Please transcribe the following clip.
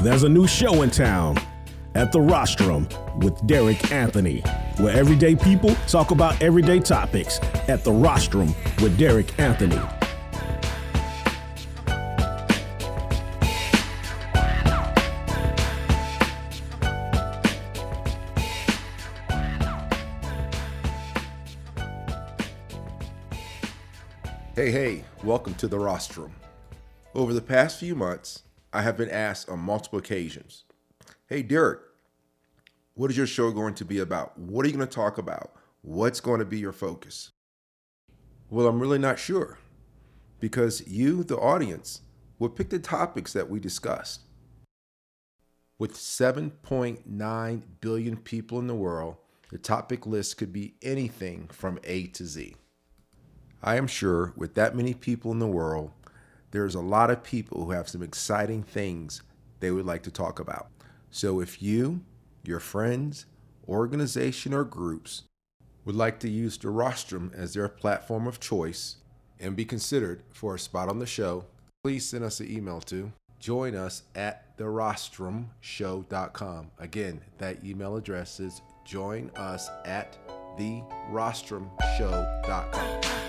There's a new show in town at the Rostrum with Derek Anthony, where everyday people talk about everyday topics at the Rostrum with Derek Anthony. Hey, hey, welcome to the Rostrum. Over the past few months, I have been asked on multiple occasions Hey, Derek, what is your show going to be about? What are you going to talk about? What's going to be your focus? Well, I'm really not sure because you, the audience, will pick the topics that we discussed. With 7.9 billion people in the world, the topic list could be anything from A to Z. I am sure with that many people in the world, there's a lot of people who have some exciting things they would like to talk about. So if you, your friends, organization, or groups would like to use the rostrum as their platform of choice and be considered for a spot on the show, please send us an email to join us at therostrumshow.com. Again, that email address is join us at therostrumshow.com.